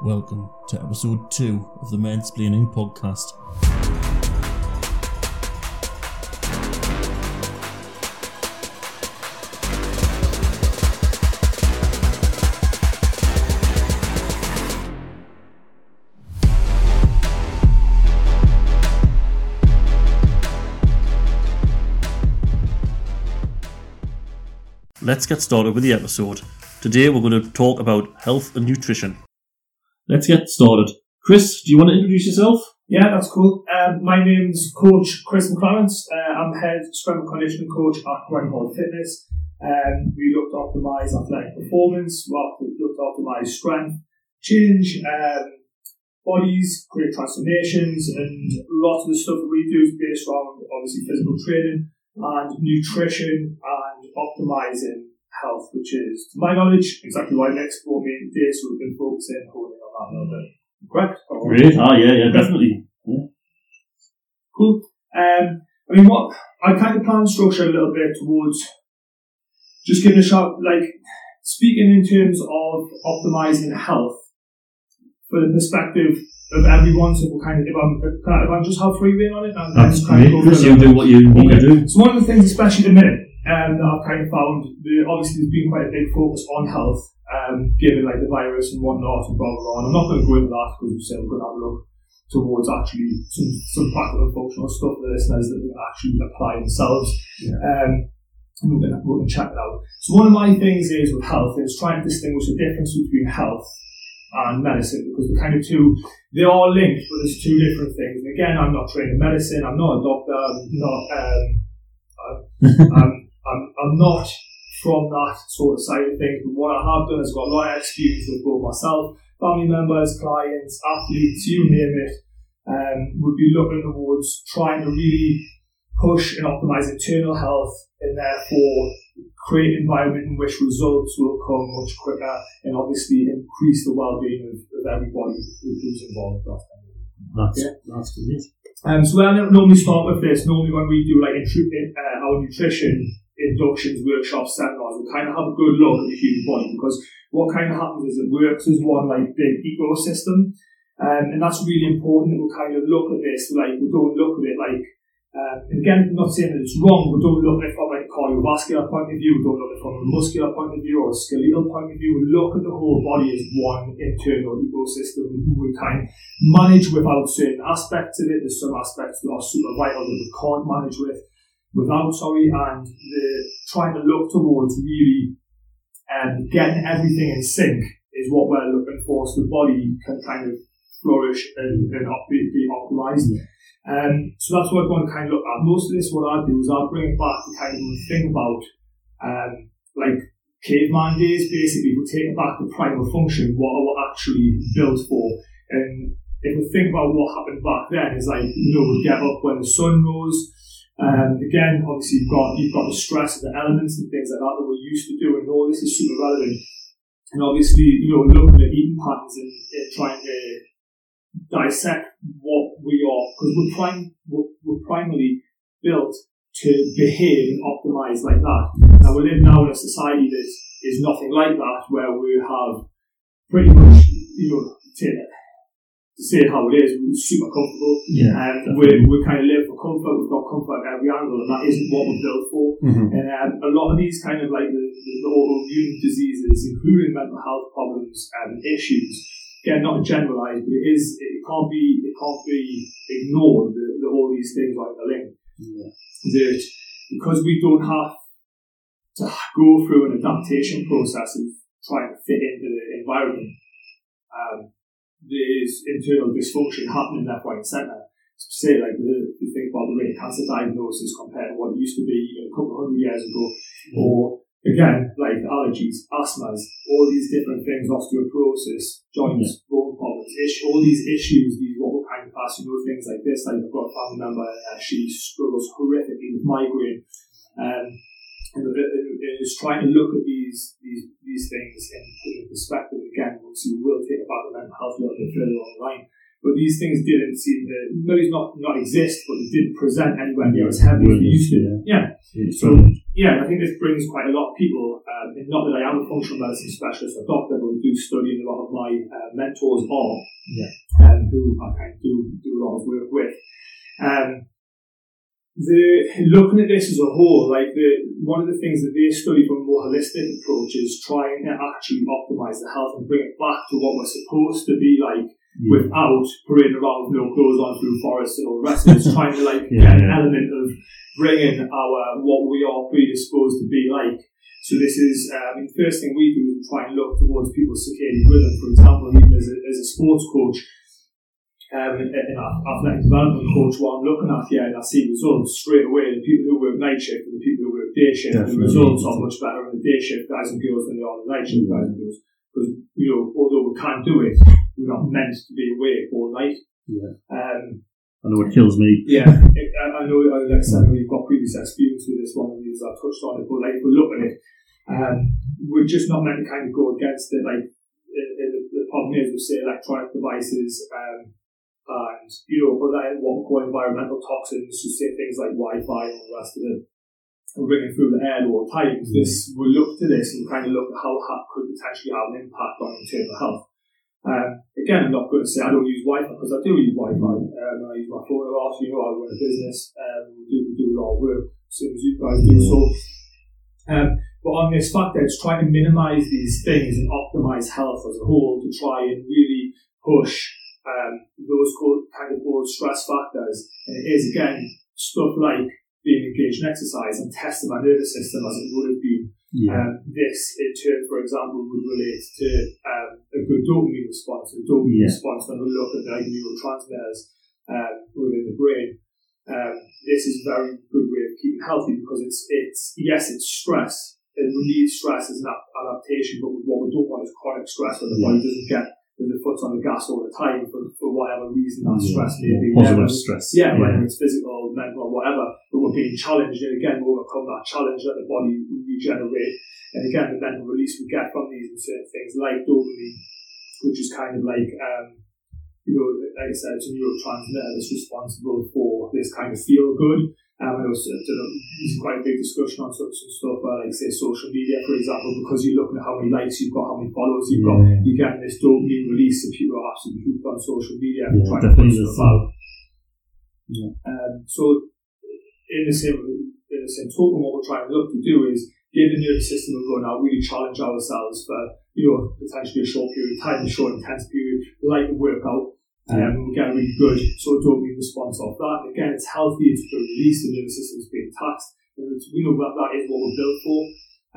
Welcome to episode 2 of the Mansplaining Podcast. Let's get started with the episode. Today we're going to talk about health and nutrition. Let's get started. Chris, do you want to introduce yourself? Yeah, that's cool. Um, my name's Coach Chris McClarence. Uh, I'm head strength and conditioning coach at Grindhall Fitness. Um, we look to optimise athletic performance, we look to optimise strength, change um, bodies, create transformations, and lots of the stuff that we do is based around obviously physical training and nutrition and optimising health, which is, to my knowledge, exactly why next brought me in today, we've been focusing on little. Correct? Great. Ah, yeah, yeah, definitely. Yeah. Cool. Um, I mean, what I kind of plan structure a little bit towards just giving a shot, like speaking in terms of optimizing health for the perspective of everyone. So we're kind of, if I'm, if I'm just have free rein on it, and That's just kind of great. go Chris, you do what you want to do. So one of the things, especially the minute, um, that I've kind of found, the, obviously there's been quite a big focus on health, um, given like the virus and whatnot and blah blah blah. And I'm not going to go into that because we said we're going to have a look towards actually some some practical functional stuff for the listeners that we can actually apply themselves. Um, and we're going to, we're going to check it out. So one of my things is with health is trying to distinguish the difference between health and medicine because the kind of two they are linked, but there's two different things. And again, I'm not trained in medicine. I'm not a doctor. I'm not. Um, I'm, I'm, I'm, I'm not from that sort of side of things. But what I have done is got a lot of experience with both myself, family members, clients, athletes, you name it. Um, would be looking towards trying to really push and optimize internal health and therefore create an environment in which results will come much quicker and obviously increase the well-being of, of everybody who- who's involved. That's kind of That's, Yeah. that's great. um, so I normally start with this. Normally when we do like intru- uh, our nutrition inductions, workshops, seminars, we kind of have a good look at the human body because what kind of happens is it works as one like big ecosystem. Um, and that's really important that we kind of look at this, like we don't look at it like, and again, I'm not saying that it's wrong, we don't look at it from like a cardiovascular point of view, we don't look at it from a muscular point of view or a skeletal point of view, we look at the whole body as one internal ecosystem. We of manage without certain aspects of it. There's some aspects that are super vital that we can't manage with without, sorry, and the trying to look towards really um, getting everything in sync is what we're looking for so the body can kind of flourish and, and op- be, be optimized. Um, so that's what I'm going to kind of look at. Most of this, what I do is I'll bring it back to kind of think about um, like caveman days, basically, we take it back to primal function, what are we actually built for. And if we think about what happened back then, is like, you know, we get up when the sun rose. Um, again, obviously you've got you've got the stress of the elements and things like that that we're used to doing. All this is super relevant. And obviously, you know, looking at eating patterns and, and trying to dissect what we are, because we're, prim- we're, we're primarily built to behave and optimize like that. Now we live now in a society that is nothing like that, where we have pretty much, you know, say how it is, we're super comfortable. Yeah. And we we kind of live for comfort. We've got comfort at every angle, and that isn't what we're built for. Mm-hmm. And um, a lot of these kind of like the, the, the autoimmune diseases, including mental health problems and issues, again, not generalised, but it is it can't be it can't be ignored that, that all these things are interlinked. That because we don't have to go through an adaptation process of trying to fit into the environment, um, there is internal dysfunction happening left, right, and centre. So say like the, you think about the rate of cancer diagnosis compared to what it used to be a couple of hundred years ago, or again like allergies, asthmas, all these different things, osteoporosis, joints, bone problems, ish, all these issues, these what we kind of pass, you know, things like this. Like I've got a family member, uh, she struggles horrifically with migraine. Um, and it, it, it is trying to look at these these these things in, in perspective again. Obviously, we will take about the mental health a little bit further on the line. But these things didn't seem to, maybe not, not exist, but they didn't present anywhere near as heavy as they used to. Yeah. So, yeah, I think this brings quite a lot of people, um, and not that I am a functional medicine specialist or doctor, but I do study and a lot of my uh, mentors are, Yeah. um, who I kind of do, do a lot of work with. Um, the looking at this as a whole, like the one of the things that they study from a more holistic approach is trying to actually optimize the health and bring it back to what we're supposed to be like without parading around with no clothes on through forests and all the rest of it. Trying to like Yeah, get an element of bringing our what we are predisposed to be like. So this is, uh, I mean, first thing we do is try and look towards people's circadian rhythm. For example, even as a, as a sports coach, um, and, and a- athletic development coach, what I'm looking at here, and I see results straight away. The people who work night shift and the people who work day shift, the results are much better in the day shift guys and girls than they are in the night shift guys and girls. Because, you know, although we can't do it, we're not meant to be awake all night. Yeah. Um, I know it kills me. yeah, it, I, I know, uh, like I said, we've got previous experience with this one these, I've touched on it, but like, we look at it, um, we're just not meant to kind of go against it. Like, uh, uh, the, the problem is with, say, electronic devices, um, and, you know, other what we call environmental toxins, so say things like Wi-Fi and the rest of it, and bringing through the air at all times. This, we look to this and kind of look at how that could potentially have an impact on internal health. Um, again, I'm not going to say I don't use Wi-Fi because I do use Wi-Fi. Um, I use my phone a lot. You know, I run a business. Um, we do, we do a lot of work, same as you guys do. So, um, but on this factor, it's trying to minimise these things and optimise health as a whole to try and really push um, those kind of those stress factors. And it is again stuff like being engaged in exercise and testing my nervous system as it would have been Yeah. um, this, in turn, for example, would relate to um, a good dopamine response. A dopamine Yeah. response, when we look at like neurotransmitters um, within the brain, um, this is a very good way of keeping healthy because it's it's yes, it's stress, we need stress as an adaptation. But what we don't want is chronic stress, where the Yeah. body doesn't get with the foot on the gas all the time for, for whatever reason that Yeah. stress may be. Positive Yeah, stress. yeah, whether it's physical, mental, or whatever, but we're being challenged, and again, we overcome that challenge, let the body regenerate, and again, the mental release we get from these certain things like dopamine, which is kind of like, um, you know, like I said, it's a neurotransmitter that's responsible for this kind of feel good. Um, I know it's, it's, a, quite a big discussion on some, some stuff, uh, like say social media, for example, because you're looking at how many likes you've got, how many followers you've got, Yeah. you're getting this dopamine release, and people are absolutely hooked on social media, Yeah, trying to put stuff out. Yeah. Um, so, in the same in the same token, what we're trying to look to do is give the nervous system a run out, really challenge ourselves for you know potentially a short period of time, a short intense period, like a workout. Um, we'll get a really good sort of dopamine response off that. Again, it's healthy, it's good release, the nervous system's being taxed. And we know that that is what we're built for.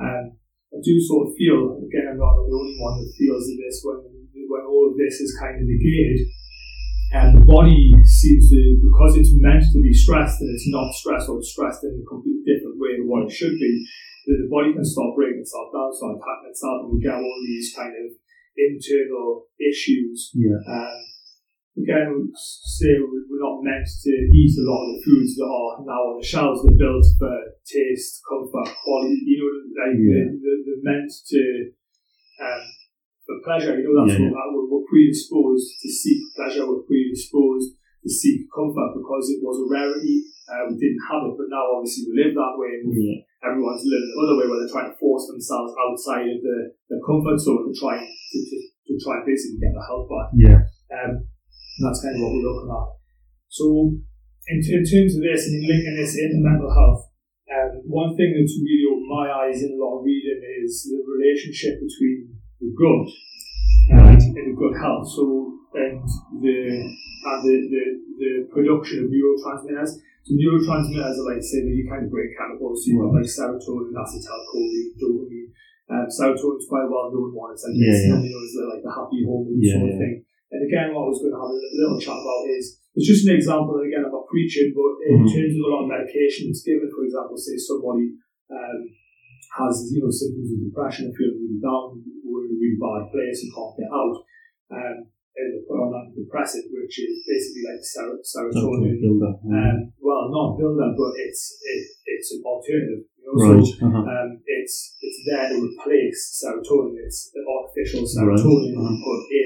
Um, I do sort of feel, again, I'm not the only one that feels this when when all of this is kind of negated. And the body seems to, because it's meant to be stressed and it's not stressed or it's stressed in a completely different way than what it should be, that the body can start breaking itself down, start attacking itself, and we get all these kind of internal issues. Yeah. Um, again, say we- we're not meant to eat a lot of the foods that are now on the shelves. They're built for taste, comfort, quality. You know, like Yeah. they're, they're, meant to um, for pleasure. You know, that's Yeah, what we're, we're predisposed to seek pleasure. We're predisposed to seek comfort because it was a rarity. Uh, we didn't have it, but now obviously we live that way. And Yeah. everyone's living the other way where they're trying to force themselves outside of the, the comfort zone to try and to, to, to try basically get the health back. Yeah. Um, and that's kind of what we're looking at. So, in, in terms of this and linking this into mental health, um, one thing that's really opened my eyes in a lot of reading is the relationship between the gut and, and the good health. So, and the and the, the, the production of neurotransmitters. So neurotransmitters are like say the kind of great chemicals. So you've got like serotonin, acetylcholine, dopamine. Um, serotonin is quite a well known one. It's like Yeah, it's yeah. normally known as the, like the happy hormone Yeah, sort of yeah. thing. And again, what I was going to have a little chat about is it's just an example. And again, I'm not preaching, but in Mhm. terms of a lot of medication that's given, for example, say somebody um, has you know symptoms of depression, and feeling really down, we're in a really bad place and can't get out. Um, and they put on antidepressant, which is basically like ser- serotonin. Builder. Um, well, not builder, but it's it, it's an alternative. You know? Right. So Uh-huh. um, it's it's there to replace serotonin. It's the artificial Right. serotonin we put in when the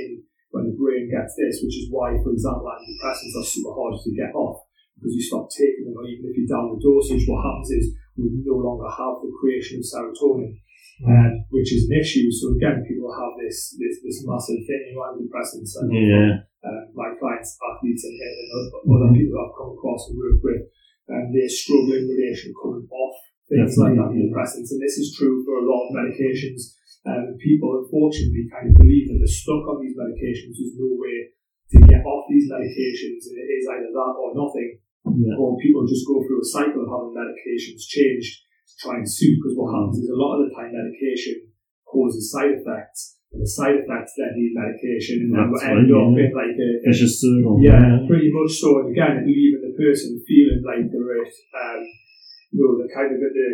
brain gets this, which is why, for example, antidepressants are super hard to get off because you stop taking them, or even if you're down the dosage, what happens is we no longer have the creation of serotonin, um, which is an issue. So again, people have this this, this massive thing, you know, antidepressants. And Yeah. um, my clients, athletes, and, and other people I've come across and work with, and they struggle in relation to coming off things like antidepressants. And this is true for a lot of medications. Um, people, unfortunately, kind of believe that they're stuck on these medications. There's no way to get off these medications, and it is either that or nothing. Yeah. Or people just go through a cycle of having medications changed to try and suit. Because what happens is a lot of the time medication causes side effects, and the side effects then need medication, and then we end right, up yeah. in like a, a Vicious circle. yeah, pretty much so. And again, leaving the person feeling like they're um, you know, they're kind of at the,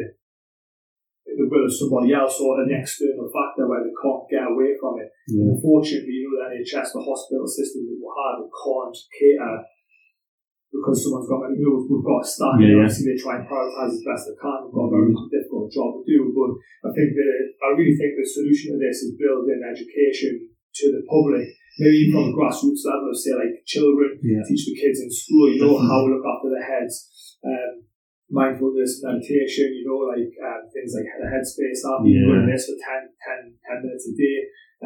will of somebody else or an external factor where they can't get away from it. Yeah. Unfortunately, you know, the NHS, the hospital system that we have, can't cater because someone's got, you know, we've got a staff, Yeah, and yeah. obviously they try and prioritise as best they can. We've got a very difficult job to do, but I think that, I really think the solution to this is building education to the public, maybe even from a grassroots level of say like children, Yeah. teach the kids in school, you know, how to look after their heads, um, mindfulness, meditation, you know, like um, things like the headspace app, Yeah. run this for 10, 10, 10 minutes a day,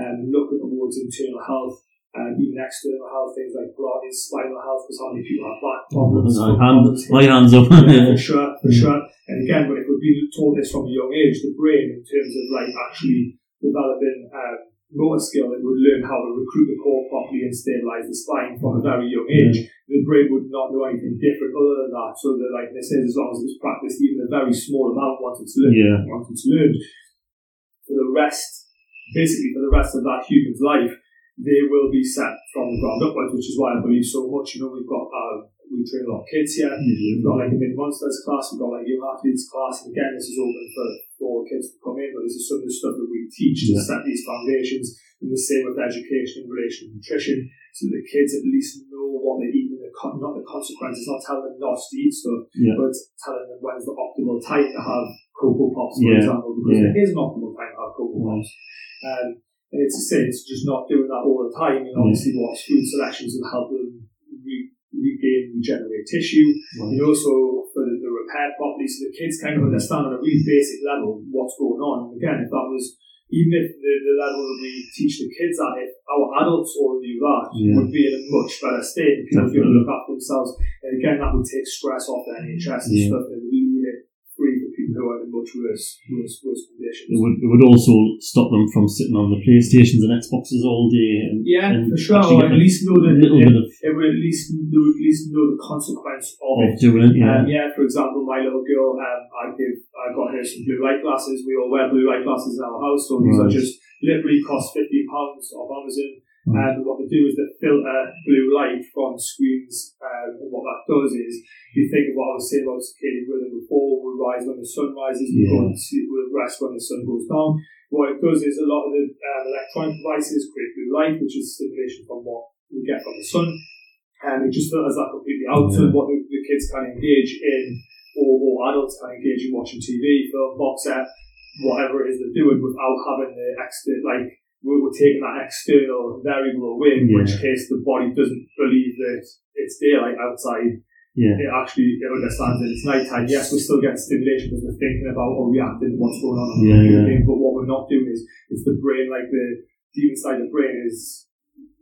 um, looking towards internal health, um, even external health, things like Pilates, spinal health, because how many people have back problems, foot Hand, my hands up. yeah, for sure, for Yeah. sure. And again, but if we've been taught this from a young age, the brain, in terms of like actually developing um, motor skill, it would learn how to recruit the core properly and stabilize the spine from a very young age. The brain would not know anything different other than that. So that, like they say, as long as it's practiced even a very small amount once it's learned, Yeah. once it's learned, for the rest, basically for the rest of that human's life, they will be set from the ground upwards, which is why I believe so much. You know, we've got uh, we train a lot of kids here. We've got like a mid monsters class, we've got like young athletes class, and again, this is open for, for all kids to come in, but this is some of the stuff that we teach to set these foundations. And the same with education in relation to nutrition, so the kids at least know what they're eating, the con- not the consequences, not telling them not to eat stuff, Yeah. but telling them when's the optimal time to have Coco Pops, for Yeah. example, because Yeah. there is an optimal time to have Coco Pops. Um, and it's a sin, it's just not doing that all the time. And obviously, what food selections will help them re- regain, regenerate tissue. Right. And also for the, the repair properly, so the kids kind of understand on a really basic level what's going on. And again, if that was, even if the, the level that we teach the kids at, if our adults all knew that, Yeah. would be in a much better state. People feel to look after themselves. And again, that would take stress off the NHS and Yeah. stuff. It would it for people in much worse, worse, worse conditions. It would, it would also stop them from sitting on the PlayStations and Xboxes all day. And, Yeah, and for sure. Or at getting least know a that little it, bit of, it would at least they would at least know the consequence of of it. doing it. Yeah. Um, yeah, for example, my little girl, um, I give, I got her some blue light glasses. We all wear blue light glasses in our house, so these are just literally cost fifteen pounds off Amazon. Right. And what they do is they filter blue light from screens. Um, and what that does is, you think of what I was saying about circadian rhythm before, we rise when the sun rises, we go Yeah. to sleep, we rest when the sun goes down. What it does is a lot of the um, electronic devices create blue light, which is stimulation from what we get from the sun and it just filters that completely out so Yeah. what the, the kids can engage in or, or adults can engage in watching TV, film, box set, whatever it is they're doing without having the extra like we're, we're taking that external variable away, in which case the body doesn't believe that it's daylight outside. yeah. It actually it understands that it's nighttime. Yes, we're still getting stimulation because we're thinking about or reacting to what's going on. Yeah, yeah. Thing, But what we're not doing is it's the brain, like the deep inside the brain is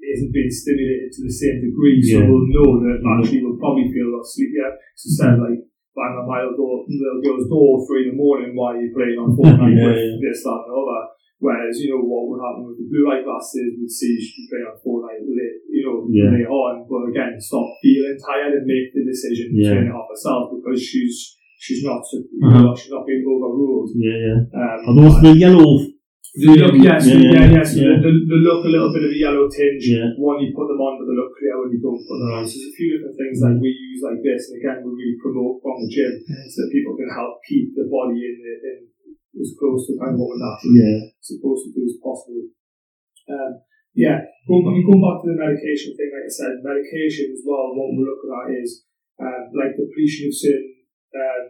isn't being stimulated to the same degree. So Yeah. we'll know that actually we'll probably feel a lot sleepier. So instead of mm-hmm. like bang on my little, door, little girl's door three in the morning while you're playing on Fortnite Yeah, with yeah. this, that, and the other. Whereas, you know, what would happen with the blue light glasses, we'd see she playing on Fortnite late, you know, Yeah. later on. But again, stop feeling tired and make the decision to Yeah. turn it off herself because she's she's not, you Uh-huh. know, she's not being overruled. Yeah, yeah. Um, Are those the yellow? they look, yes, Yeah, yeah, yeah, yes. yeah. They, they look a little bit of a yellow tinge. One, you put them on, but they look clear when you don't put them on. So there's a few different things that we use like this, and again, we really promote from the gym so that people can help keep the body in, the, in as close to kind of what we're naturally Yeah. supposed to do as possible. Um, yeah, going, I mean, going back to the medication thing, like I said, medication as well, what we're looking at is um, like depletion of certain um,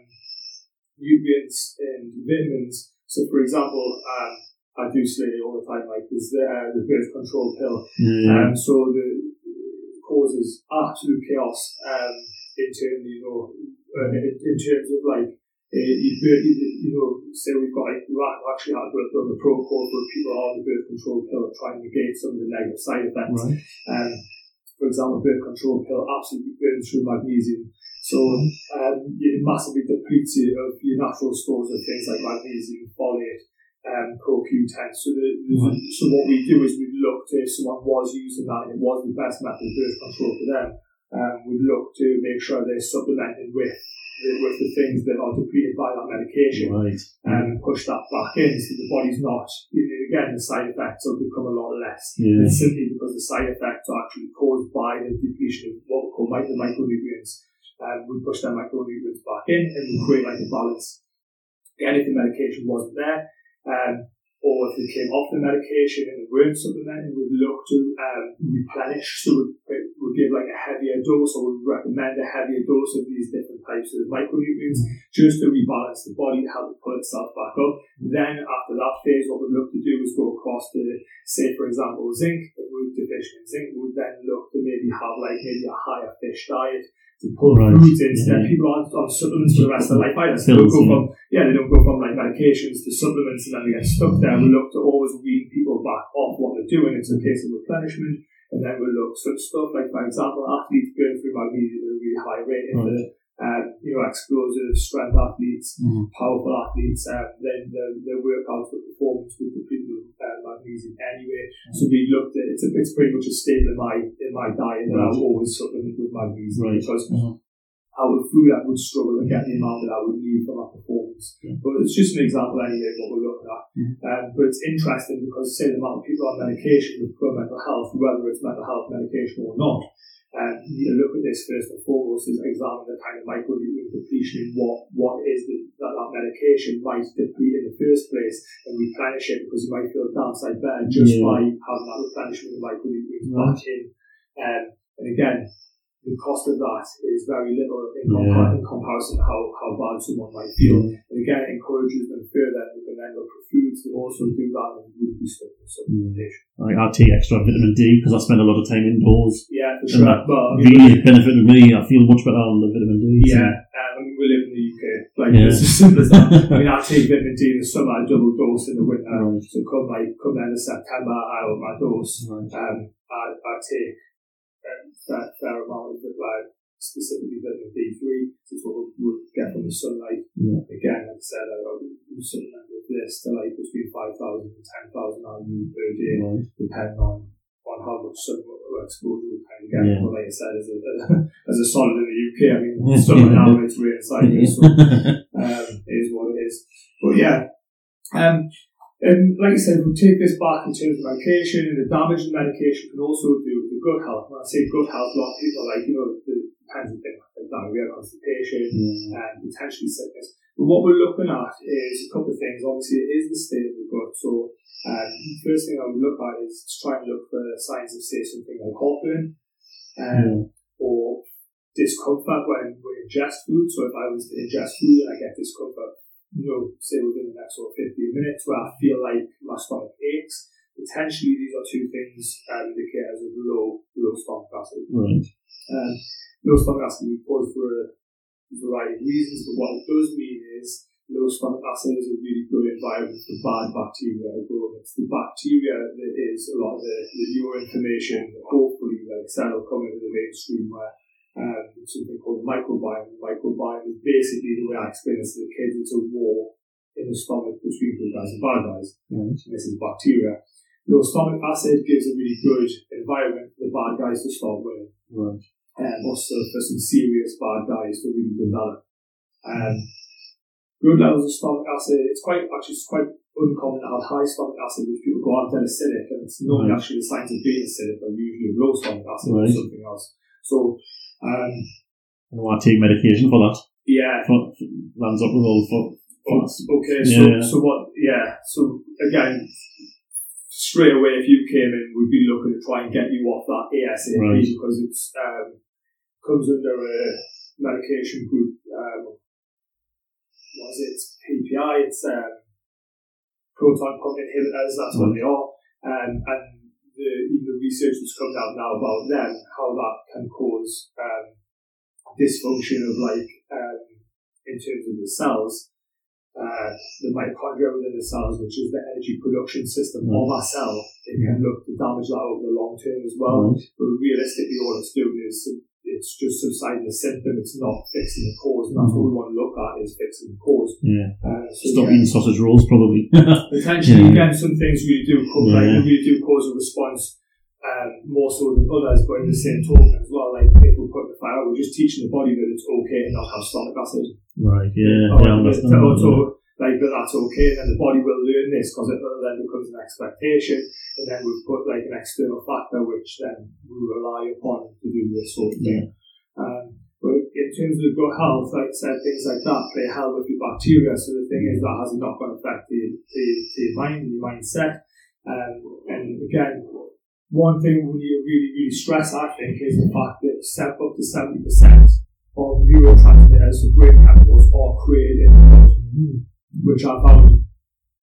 nutrients and vitamins. So, for example, um, I do say all the time, like there's the, uh, the birth control pill. Yeah. Um, so the causes absolute chaos um, internally, you know, uh, in, in terms of like, uh, you, you know, say we've got like, we actually had to build a protocol for people are on the birth control pill trying to negate some of the negative side effects. Right. Um, for example, birth control pill absolutely burns through magnesium. So um, it massively depletes you of your natural stores of things like magnesium, folate, um, CoQ10. So, the, Right. so what we do is we look to if someone was using that and it was the best method of birth control for them, um, we look to make sure they're supplemented with the- with the things that are depleted by that medication Right. and push that back in so the body's not, again, the side effects will become a lot less. Yeah. It's simply because the side effects are actually caused by the depletion of what we call micro micronutrients. Um, we push them micronutrients back in and we create like a balance. Again, if the medication wasn't there, um, or if they came off the medication and they weren't supplementing, we'd look to um, replenish. So we'd, we'd give like a heavier dose or we'd recommend a heavier dose of these different types of micronutrients just to rebalance the body, to help it pull itself back up. Then after that phase, what we'd look to do is go across to, say for example, zinc. If we're deficient in zinc, we'd then look to maybe have like maybe a higher fish diet to pull Right, foods instead. yeah. People aren't on supplements for the rest of their life either. So they don't go yeah. from yeah, they don't go from like medications to supplements and then they get stuck there. We look to always wean people back off what they're doing. It's a case of replenishment. And then we look so stuff like, for example, athletes going through magnesium at a really high rate in the um, you know, explosive strength athletes, Mhm. powerful athletes, um, then the, the workouts with performance with the people with uh, magnesium anyway. So we looked at it's a, it's pretty much a staple in my in my diet that I Right. would always supplement with magnesium Right. because Mhm. I would food I would struggle to get the amount that I would need for my performance. Yeah. But it's just an example anyway of what we're looking at. Mhm. Um, but it's interesting because say the amount of people on medication with poor mental health, whether it's mental health medication or not, um, you to look at this first and foremost is examine the kind of micronutrient depletion and what, what is the, that, that medication might deplete in the first place and replenish it because you might feel downside better just Yeah. by having that replenishment of micronutrients Right. back in. Um, and again, the cost of that is very little in, Yeah. compa- in comparison to how, how bad someone might feel. And again, it encourages them further. We can then look for foods that also do that and stuck with supplementation. Like I take extra vitamin D because I spend a lot of time indoors. Yeah, for And sure. that But really benefited me. I feel much better on the vitamin D. so- Yeah, um, I mean, we live in the UK. Like, Yeah. it's as simple as that. I mean, I take vitamin D in the summer, I double dose in the winter. Right. So come like, come end of September, I up my dose. Right. Um, I, I take a fair, fair amount of it, like, specifically vitamin D3, which is what we would get from the sunlight. Yeah. Again, like I said, I would supplement with this to like between 5,000 and 10,000 IU per day Right. depending on, on how much sun exposure we kind of get. Yeah. But like I said, as a, as a solid in the UK, I mean, summer now it's really exciting, so um, it is what it is. But yeah, um, and like I said, we take this back in terms of medication, and the damage the medication can also do with the gut health. When I say gut health, a lot of people are like, you know, the depends on things like diarrhea, constipation, Yeah. and potentially sickness. But what we're looking at is a couple of things. Obviously, it is the state of the gut. So, um, the first thing I would look at is trying to try and look for signs of, say, something like heartburn um, or discomfort when we ingest food. So, if I was to ingest food and I get discomfort, you know, say within the next sort of 15 minutes where I feel like my stomach aches, potentially these are two things um, indicators of low, low stomach acid. Right. Um, low stomach acid caused for a variety of reasons, but what it does mean is low stomach acid is a really good environment for bad bacteria to grow. It's the bacteria that is a lot of the, the newer information, hopefully, like said, will come into the mainstream where um, something called the microbiome. Microbiome is basically the way I explain this to the kids, it's a war in the stomach between good guys and bad guys. And this is bacteria. Low stomach acid gives a really good environment for the bad guys to start winning Right. And also for some serious bad guys to really develop. Um, good levels of stomach acid, it's quite actually it's quite uncommon to have high stomach acid which people go on dead acidic and it's normally Right. actually the signs of being acidic are usually low stomach acid or something else. So um, I want to take medication for that. yeah, For, lands up with all for, for okay, so Yeah. so what yeah, so again straight away if you came in we'd be looking to try and get you off that ASAP Right. because it's um, comes under a medication group um, what is it? PPI, it's um, proton pump inhibitors, that's what they are. Um, and the even the research that's come out now about them, how that can cause um, dysfunction of like um, in terms of the cells. Uh, the mitochondria within the cells, which is the energy production system Right. of our cell, it can look to damage that over the long term as well. Right. But realistically, all it's doing is it's just subsiding the symptom. It's not fixing the cause, and that's what we want to look at is fixing the cause. Yeah. Uh, so Stop yeah, eating sausage rolls, probably. potentially Yeah. again, some things really do co- like Yeah. really do cause a response. Um, more so than others, but in the same token as well, like if we're putting the fire, we're just teaching the body that it's okay to not have stomach acid. right, yeah. Or yeah, I that- understand. or that, so, like that that's okay, and the body will learn this because it then becomes an expectation, and then we've put like an external factor which then we rely upon to do this sort of thing. Um, but in terms of the gut health, like I said, things like that they help with your bacteria. So the thing is that has a knock-on effect to, to, to your mind and your mindset. Um, and again, one thing we need to really, really stress, I think, is the fact that step up to 70% of neurotransmitters, so brain chemicals, are created in the gut, which I found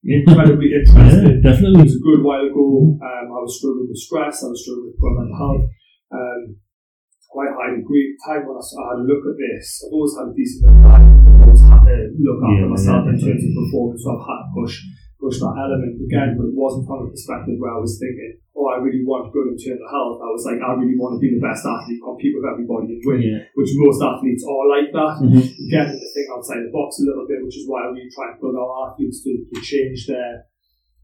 incredibly Yeah, interesting. It definitely. was a good while ago. Um, I was struggling with stress. I was struggling with poor mental health. Um, quite high degree time when I, had a look at this. I've always had a decent time. I've always had to look after Yeah, myself yeah, in terms of performance. So I've had to push push that element again, but it wasn't from a perspective where I was thinking, oh, I really want good internal health. I was like, I really want to be the best athlete, compete with everybody and win, Yeah. which most athletes are like that Mhm. getting the thing outside the box a little bit, which is why we try and put our athletes to, to change their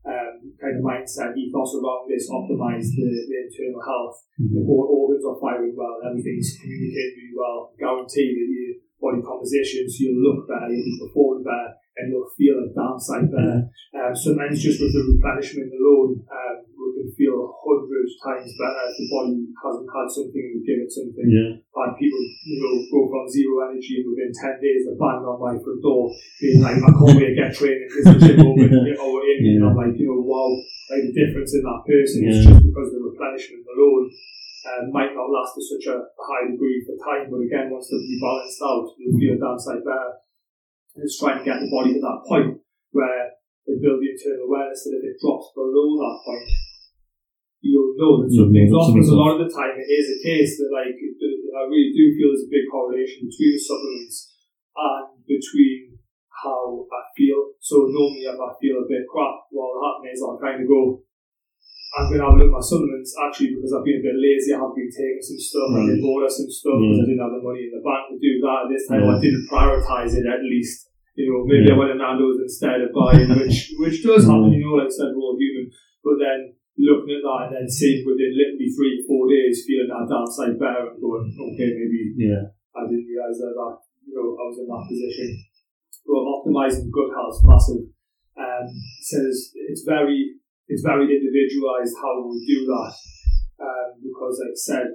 um, kind of mindset, ethos around this, optimize the, the internal health. Mhm. All organs are firing well, everything's communicating really well. Guarantee that your body compositions, you'll look better, you'll be performing better, and you'll feel a downside better. Um, sometimes just with the replenishment alone, um, we can feel a hundred times better if the body hasn't had something and we give it something Yeah. had people, you know, go from zero energy and within 10 days they're banging on my front door, being like, I can't wait to get training, because the gym open, you know, we're and I'm like, you know, wow, like the difference in that person is just because the replenishment alone uh, might not last to such a high degree for time, but again, once they're rebalanced out, you'll feel downside better. And it's trying to get the body to that point where they build the internal awareness that if it drops below that point, you'll know that something's off. Because a lot of the time it is a case that like I really do feel there's a big correlation between the supplements and between how I feel. So normally if I feel a bit crap, what will happen is I'll kind of go, I'm going to have a look at my supplements actually because I've been a bit lazy. I have been taking some stuff. I did order some stuff because I didn't have the money in the bank to do that. At this time I didn't prioritize it at least. You know, maybe I Yeah. went to Nando's instead of buying, which which does happen. You know, like said, we're all human. But then looking at that and then seeing within literally three, four days, feeling that downside better and going, okay, maybe Yeah. I didn't realize that, that you know I was in that position. But optimizing good health, massive. Um, says it's very it's very individualized how we do that um, because, like I said,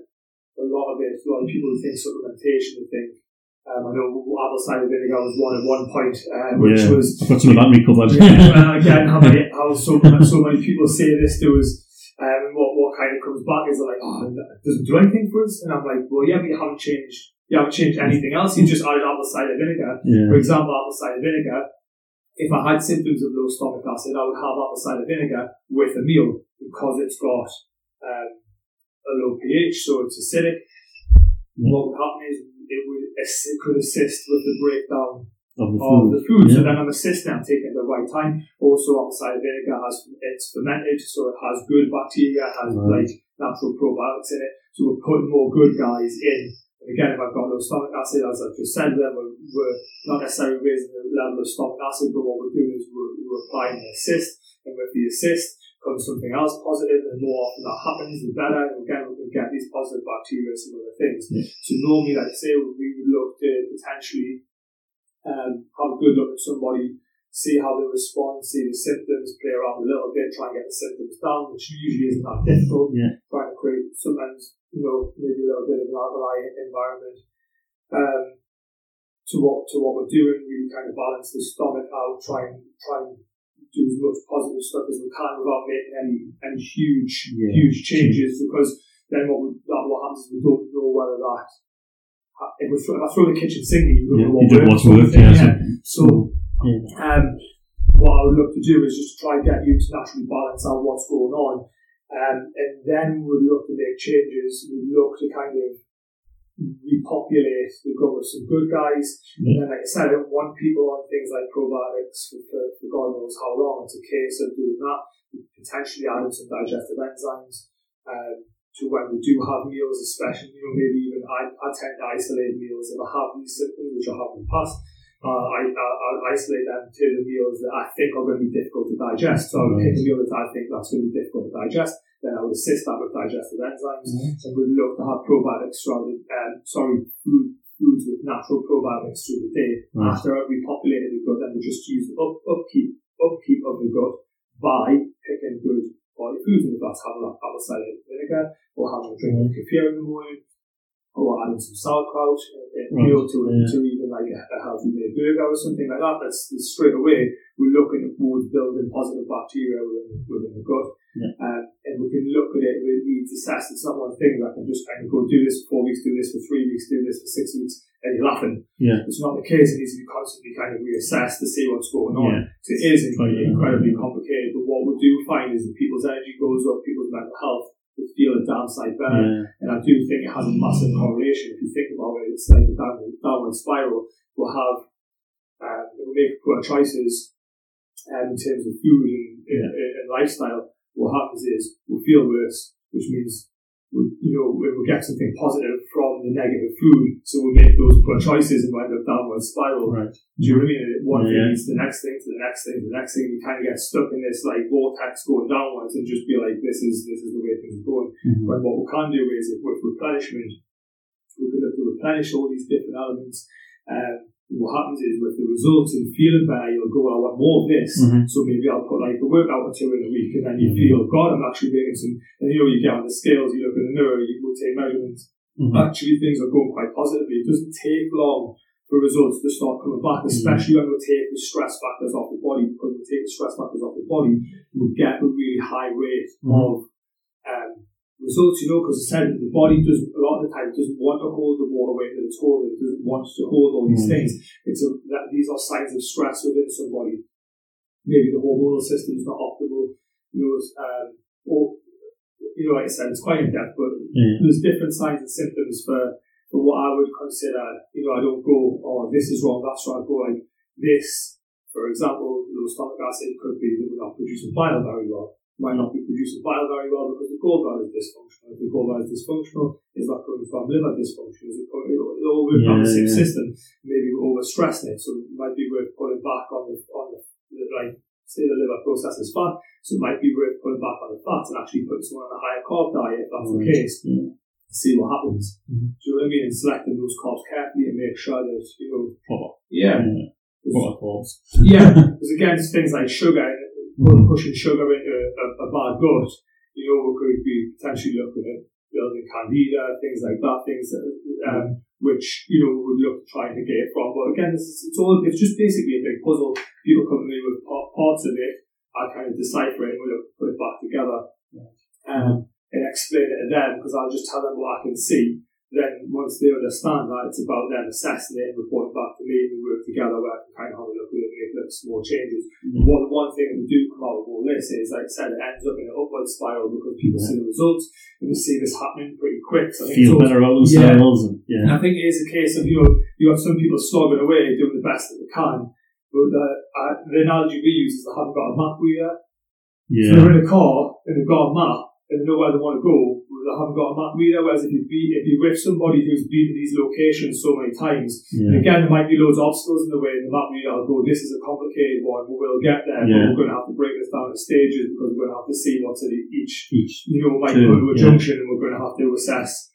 a lot of it, a lot of people think supplementation. They think um, I know apple cider vinegar was one at one point, uh, which Yeah. was I've got some of that recovered. yeah, well, again, how, many, how so, so many people say this to us, um, and what, what kind of comes back is like, oh, it doesn't do anything for us. And I'm like, well, yeah, but you haven't changed, you haven't changed anything else. You just added apple cider vinegar. yeah. For example, apple cider vinegar, if I had symptoms of low stomach acid, I would have apple cider vinegar with a meal because it's got um, a low pH, so it's acidic. Yeah. What would happen is it would could assist with the breakdown Of the of food. the food. So then I'm assisting, I'm taking it at the right time. Also, outside vinegar has it's fermented, so it has good bacteria, has Right. like natural probiotics in it. So we're putting more good guys in. And again, if I've got low stomach acid, as I've just said, then we're, we're not necessarily raising the level of stomach acid, but what we're doing is we're, we're applying an assist, and with the assist comes something else positive, and more often that happens, the better. And again, we can get these positive bacteria and some other things. Yeah. So normally, like I say, we would look to potentially um, have a good look at somebody, see how they respond, see the symptoms, play around a little bit, try and get the symptoms down, which usually isn't that difficult. Yeah. Trying to create sometimes, you know, maybe a little bit of an alkaline environment. Um, to what to what we're doing, really kind of balance the stomach out, try and try and do as much positive stuff as we can without making any any huge Yeah. huge changes because then what we, that what happens is we don't know whether that if, we throw, if I throw the kitchen sink, you don't Yeah, know what you don't works, want to sort of yeah. So, Yeah. um, what I would look to do is just try and get you to naturally balance out what's going on. Um, and then we'd look to make changes. We'd look to kind of repopulate the gut with some good guys. Yeah. And then, like I said, I don't want people on things like probiotics for, for, God knows how long. It's a case of doing that, potentially adding some digestive enzymes. Um, to when we do have meals, especially, you know, maybe even I, I tend to isolate meals if I have these symptoms, which I have in the past. Uh, I, I, I'll isolate them to the meals that I think are going to be difficult to digest. So I'll pick a meal that I think that's going to be difficult to digest. Then I would assist that with digestive enzymes. Mm-hmm. And we'd look to have probiotics throughout the, um, sorry, food, foods with natural probiotics through the day. Right. After we populated the gut, then we just use the up, upkeep, upkeep of the gut by picking good quality foods. And if that's having like apple cider vinegar, or having a drink of kefir in the morning, or adding some sauerkraut, uh, Right, you know, to, yeah. to even like a, a healthy made burger or something like that. That's, that's straight away we're looking towards building positive bacteria within, within the gut. Yeah. Um, and we can look at it with needs assessed. It's not one thing that can just kind of go do this for four weeks, do this for three weeks, do this for six weeks, and you're laughing. Yeah. It's not the case. It needs to be constantly kind of reassessed to see what's going on. Yeah. So it is yeah. incredibly complicated. But what we do find is that people's energy goes up, people's mental health, they feel a downside better. Yeah. And I do think it has a massive correlation. If you think about it, it's like a downward, downward spiral. We'll have, um, we'll make poor choices um, in terms of food and, and, and lifestyle. What happens is we'll feel worse, which means you know, we will get something positive from the negative food. So we'll make those poor choices and we'll end up downward spiral. Right. Do you know what I mean? One Yeah. thing leads to the next thing, to the next thing, to the next thing. You kind of get stuck in this like vortex going downwards and just be like, this is this is the way things are going. Mhm. But what we can do is, if with replenishment, we can look to replenish all these different elements. Um, what happens is, with the results and feeling better, you'll go, I want more of this. Mhm. So maybe I'll put like a workout or two in a week, and then you feel, God, I'm actually making some. And you know, you get on the scales, you look in the mirror, you will take measurements. Mhm. Actually, things are going quite positively. It doesn't take long for results to start coming back, especially when we take the stress factors off the body. Because we take the stress factors off the body, we get a really high rate Mhm. of um, results. You know, because I said the body doesn't a lot of the time doesn't want to hold the water weight that it's holding. It doesn't want to hold all these Mhm. things. It's a, that these are signs of stress within somebody. Maybe the hormonal system is not optimal. You know, um, or you know, like I said, it's quite in depth, but Yeah. there's different signs and symptoms for, for what I would consider, you know, I don't go, oh, this is wrong, that's wrong. I go like this, for example, low stomach acid could be that we're not producing bile very well. Might not be producing bile very well because the gallbladder is dysfunctional. If the gallbladder is dysfunctional, is that coming from liver dysfunction? Is it coming, all works from the same yeah. system? Maybe we're overstressing it, so it might be worth putting back on the, on the, like, say the liver processes fat, so it might be worth putting back on the fat and actually putting someone on a higher carb diet if that's the case Yeah. see what happens. Mhm. Do you know what I mean? And selecting those carbs carefully and make sure that, you know, Proper. yeah. Yeah. Proper carbs. Yeah. Because again, it's things like sugar. Pushing sugar into a, a bad gut, you know, we could be potentially looking at building candida, things like that, things that, um, which, you know, we would look to try to get it from. But again, it's, it's all, it's just basically a big puzzle. People come to me with parts of it, I kind of decipher it and we look put it back together. Um, and explain it to them because I'll just tell them what I can see. Then once they understand that, it's about them assessing it and reporting back to me and we work together where I can kind of have a look at it and make small changes. Mhm. One, one thing that we do come out of all this is, like I said, it ends up in an upward spiral because people Yeah. see the results and they see this happening pretty quick. So Feel better about Yeah. themselves. And yeah. I think it is a case of, you know, you have some people slogging away, doing the best that they can. But the, uh, the analogy we use is they haven't got a map reader. So Yeah. they're in a car and they've got a map and know where they want to go, but they haven't got a map reader. Whereas if you be, if you're with somebody who's been to these locations so many times, and Yeah. again, there might be loads of obstacles in the way, and the map reader will go, this is a complicated one, but we'll get there, Yeah. but we're going to have to break this down in stages because we're going to have to see what's at each Each. you know, we might go to a junction and we're going to have to assess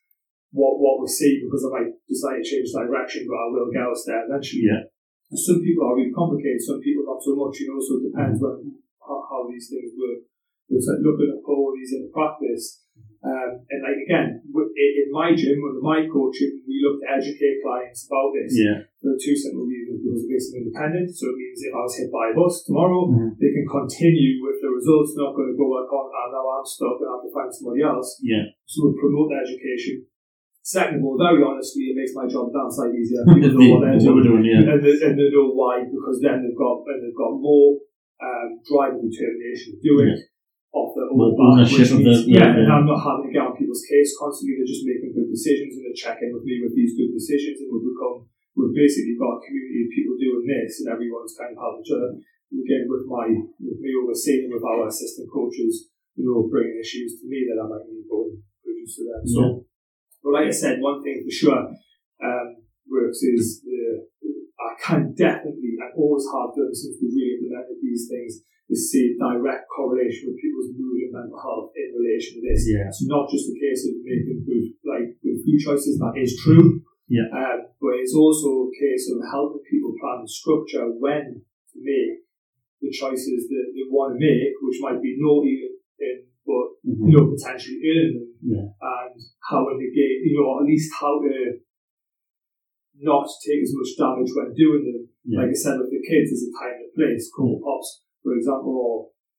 what what we see because I might decide to change direction, but I will get us there eventually. Yeah. Some people are really complicated, some people not so much, you know, so it depends Mm-hmm. on how, how these things work. It's like looking at all these into practice. Um, and like again, in my gym, under my coaching, we look to educate clients about this Yeah. for two simple reasons because it makes them independent. So it means if I was hit by a bus tomorrow, Mhm. they can continue with the results, not going to go like, oh, now I'm stuck and I have to find somebody else. Yeah. So we promote the education. Second of all, very honestly, it makes my job downside easier. People know what they're doing. doing, yeah. And, they, and they know why, because then they've got and they've got more um, drive and determination to do it. Off their Well, own back, ownership of means, the- yeah, the- and I'm not having to get on people's case constantly. They're just making good decisions and they're checking with me with these good decisions, and we've become we've basically got a community of people doing this, and everyone's kind of helping each other. Again, with my with me overseeing with our assistant coaches, you know, bringing issues to me that I might need to produce to them. So, but like I said, one thing for sure um, works is the I can definitely, I always have done since we really implemented these things, is see direct correlation with people's mood and mental health in relation to this. Yeah. It's not just a case of making good, like good food choices. That is true. Yeah. Um, but it's also a case of helping people plan and structure when to make the choices that they want to make, which might be naughty in, but Mhm. you know potentially them, Yeah. and how to negate, you know, at least how to not take as much damage when doing them. Yeah. Like I said, with the kids, there's a time and place. Coco Pops, for example, or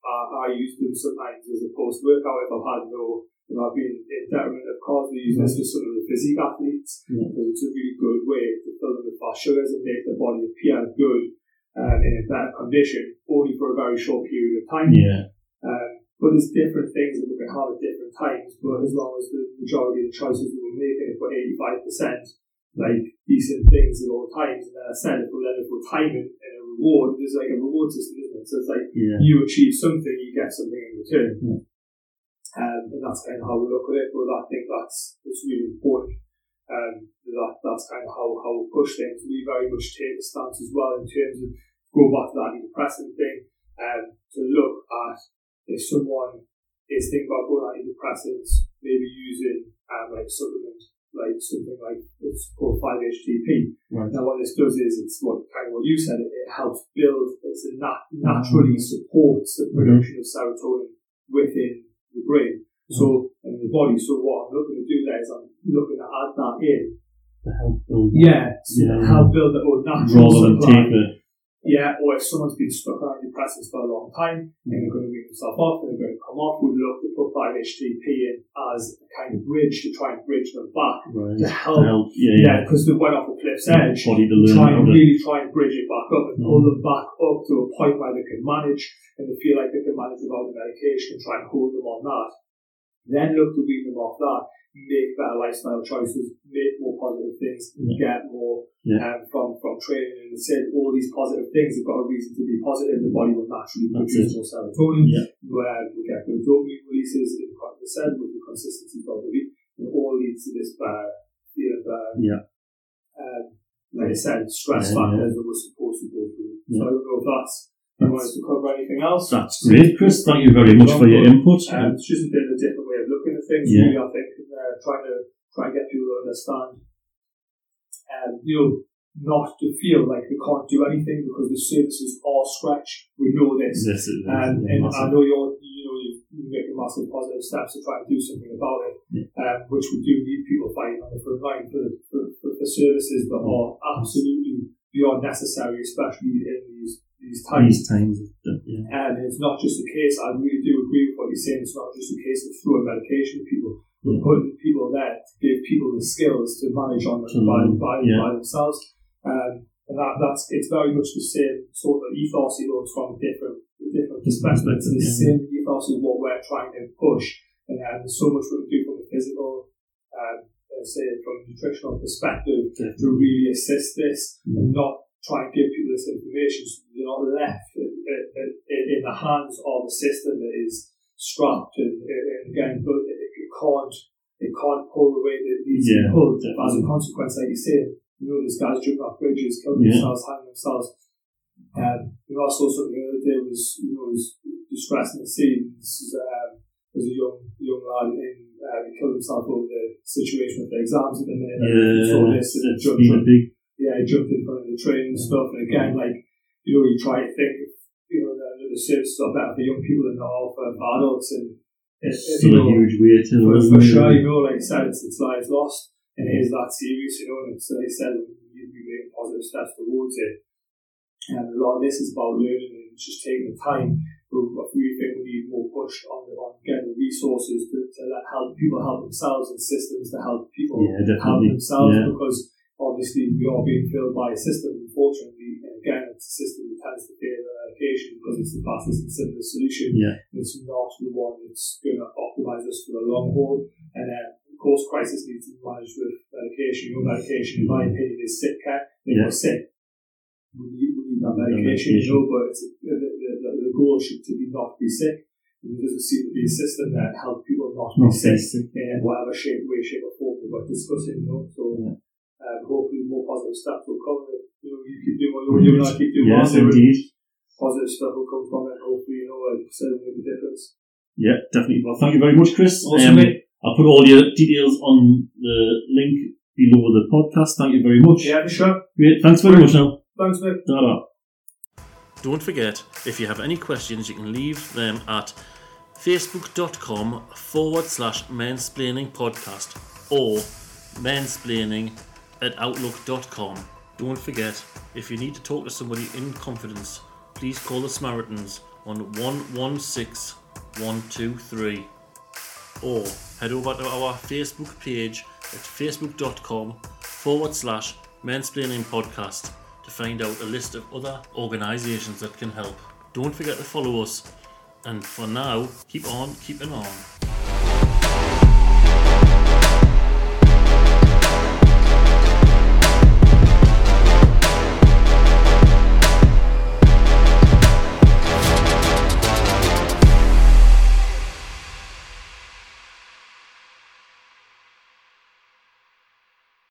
uh, I use them sometimes as a post workout if I've had no, if I've been in detriment of cause. We use this for some of the physique athletes Yeah. because it's a really good way to fill them with fast sugars and make the body appear good um, in a better condition, only for a very short period of time. Yeah. Um, but there's different things that we can have at different times. But as long as the majority of the choices we're making is for 85%, like decent things at all times, and then I said if we're if we're timing and a reward, there's like a reward system, isn't it? So it's like Yeah. you achieve something, you get something in return. Yeah. Um, and that's kind of how we look at it. But I think that's it's really important. Um, that that's kind of how, how we push things. We very much take a stance as well in terms of go back to that antidepressant thing um, to look at if someone is thinking about going on antidepressants, maybe using um, like supplement, like something like it's called 5-HTP. Right. Now, what this does is it's what kind of what you said. It, it helps build. It's a nat- mm-hmm. naturally supports the mm-hmm. production of serotonin within the brain. Mm-hmm. So in the body. So what I'm looking to do there is I'm looking to add that in. To help build. Yeah. Yeah. help build the own natural Rather than supply. Yeah, or if someone's been stuck on antidepressants for a long time and they're going to wean themselves off they're going to come off, we'd look to put 5-HTP in as a kind of bridge to try and bridge them back Right. to help. Help. Yeah. Yeah, Yeah. because they went off a cliff's edge. Body Try and to. really try and bridge it back up and pull mm. them back up to a point where they can manage and they feel like they can manage without the medication and try and hold them on that. Then look to wean them off that, make better lifestyle choices, make more positive things, get more Yeah. um, from, from training and said all these positive things have got a reason to be positive. The body will naturally That's produce it. more serotonin, Yeah. where we get good dopamine releases, in said, with the consistency of the week, and it all leads to this uh, feeling of, uh, Yeah. um, like I said, stress Yeah, factors that we're supposed to go through. So Yeah. I don't know if that's, you want us to cover anything else? That's great, Chris. Thank you very much for your input. Um, it's just a bit of a different way of looking at things. Yeah. Really, I think uh, trying to try and get people to understand, um, you know, not to feel like they can't do anything because the services are stretched. We know this, This is um, and I know you're, you know, you're making massive positive steps to try and do something about it, Yeah. um, which we do need people fighting on the front line for, the, for, for, for services that are absolutely beyond necessary, especially in these these times. These times. Yeah. And it's not just a case, I really do agree with what you're saying, it's not just a case of throwing medication at people, but Yeah. putting people there to give people the skills to manage on them by, by, yeah. by themselves. Um, and that, that's it's very much the same sort of ethos, although it's from different different perspectives. It's the yeah. same ethos is what we're trying to push. And um, there's so much we can do from a physical, um, say from a nutritional perspective to really assist this and not try and give people this information so they're not left in, in, in the hands of a system that is strapped and, and again but it, it can't it can't pull the weight that it needs Yeah, to pull as a consequence like you say you know there's guys jumping off bridges killing Yeah. themselves hanging themselves um, you know I saw something the other day was you know was distressing to see this is um, there's a young young lad in uh, he killed himself over the situation with the exams at the minute and he saw Yeah. this and It's jumped been a big. Yeah, I jumped in front of the train and stuff. And again, like, you know, you try to think, you know, the, the services are better for young people than they are for adults. And, it's it, Still you a huge weight to for, for sure, you know, like I said, it's, it's lives lost. And it is that serious, you know, and it's, like I said, you be making positive steps towards it. And a lot of this is about learning and just taking the time. But really think we need more push on, the, on getting the resources to, to let help people help themselves and systems to help people Yeah, help themselves Yeah. because obviously we are being filled by a system, unfortunately. And again, it's a system that tends to favour medication because it's the fastest and simplest solution. Yeah. It's not the one that's going to optimize us for the long haul. And uh, of course, crisis needs to be managed with medication. Your medication, in my opinion, is sick care. If Yeah. you're sick, we need, we need that medication, you know, but it's, the, the, the, the goal should to be not be sick. And there doesn't seem to be a system that helps people not be Not sick sick. in whatever shape, way, shape, or form we're discussing, you know. So Yeah. Um, hopefully more positive stuff will come. You know, you keep doing what you're doing, I keep doing what I'm doing. indeed. Positive stuff will come from it. Hopefully, you know, like I said, it'll make a difference. Yeah, definitely. Well, thank you very much, Chris. Awesome, Um, mate. I'll put all your details on the link below the podcast. Thank you very much. Yeah, sure. Great. Thanks very much now. Thanks, mate. Ta-da. Don't forget, if you have any questions, you can leave them at facebook.com forward slash mansplaining podcast or mansplaining at outlook.com. Don't forget, if you need to talk to somebody in confidence, please call the Samaritans on 116 123 or head over to our Facebook page at facebook.com forward slash mansplaining podcast to find out a list of other organisations that can help. Don't forget to follow us, and for now, keep on keeping on.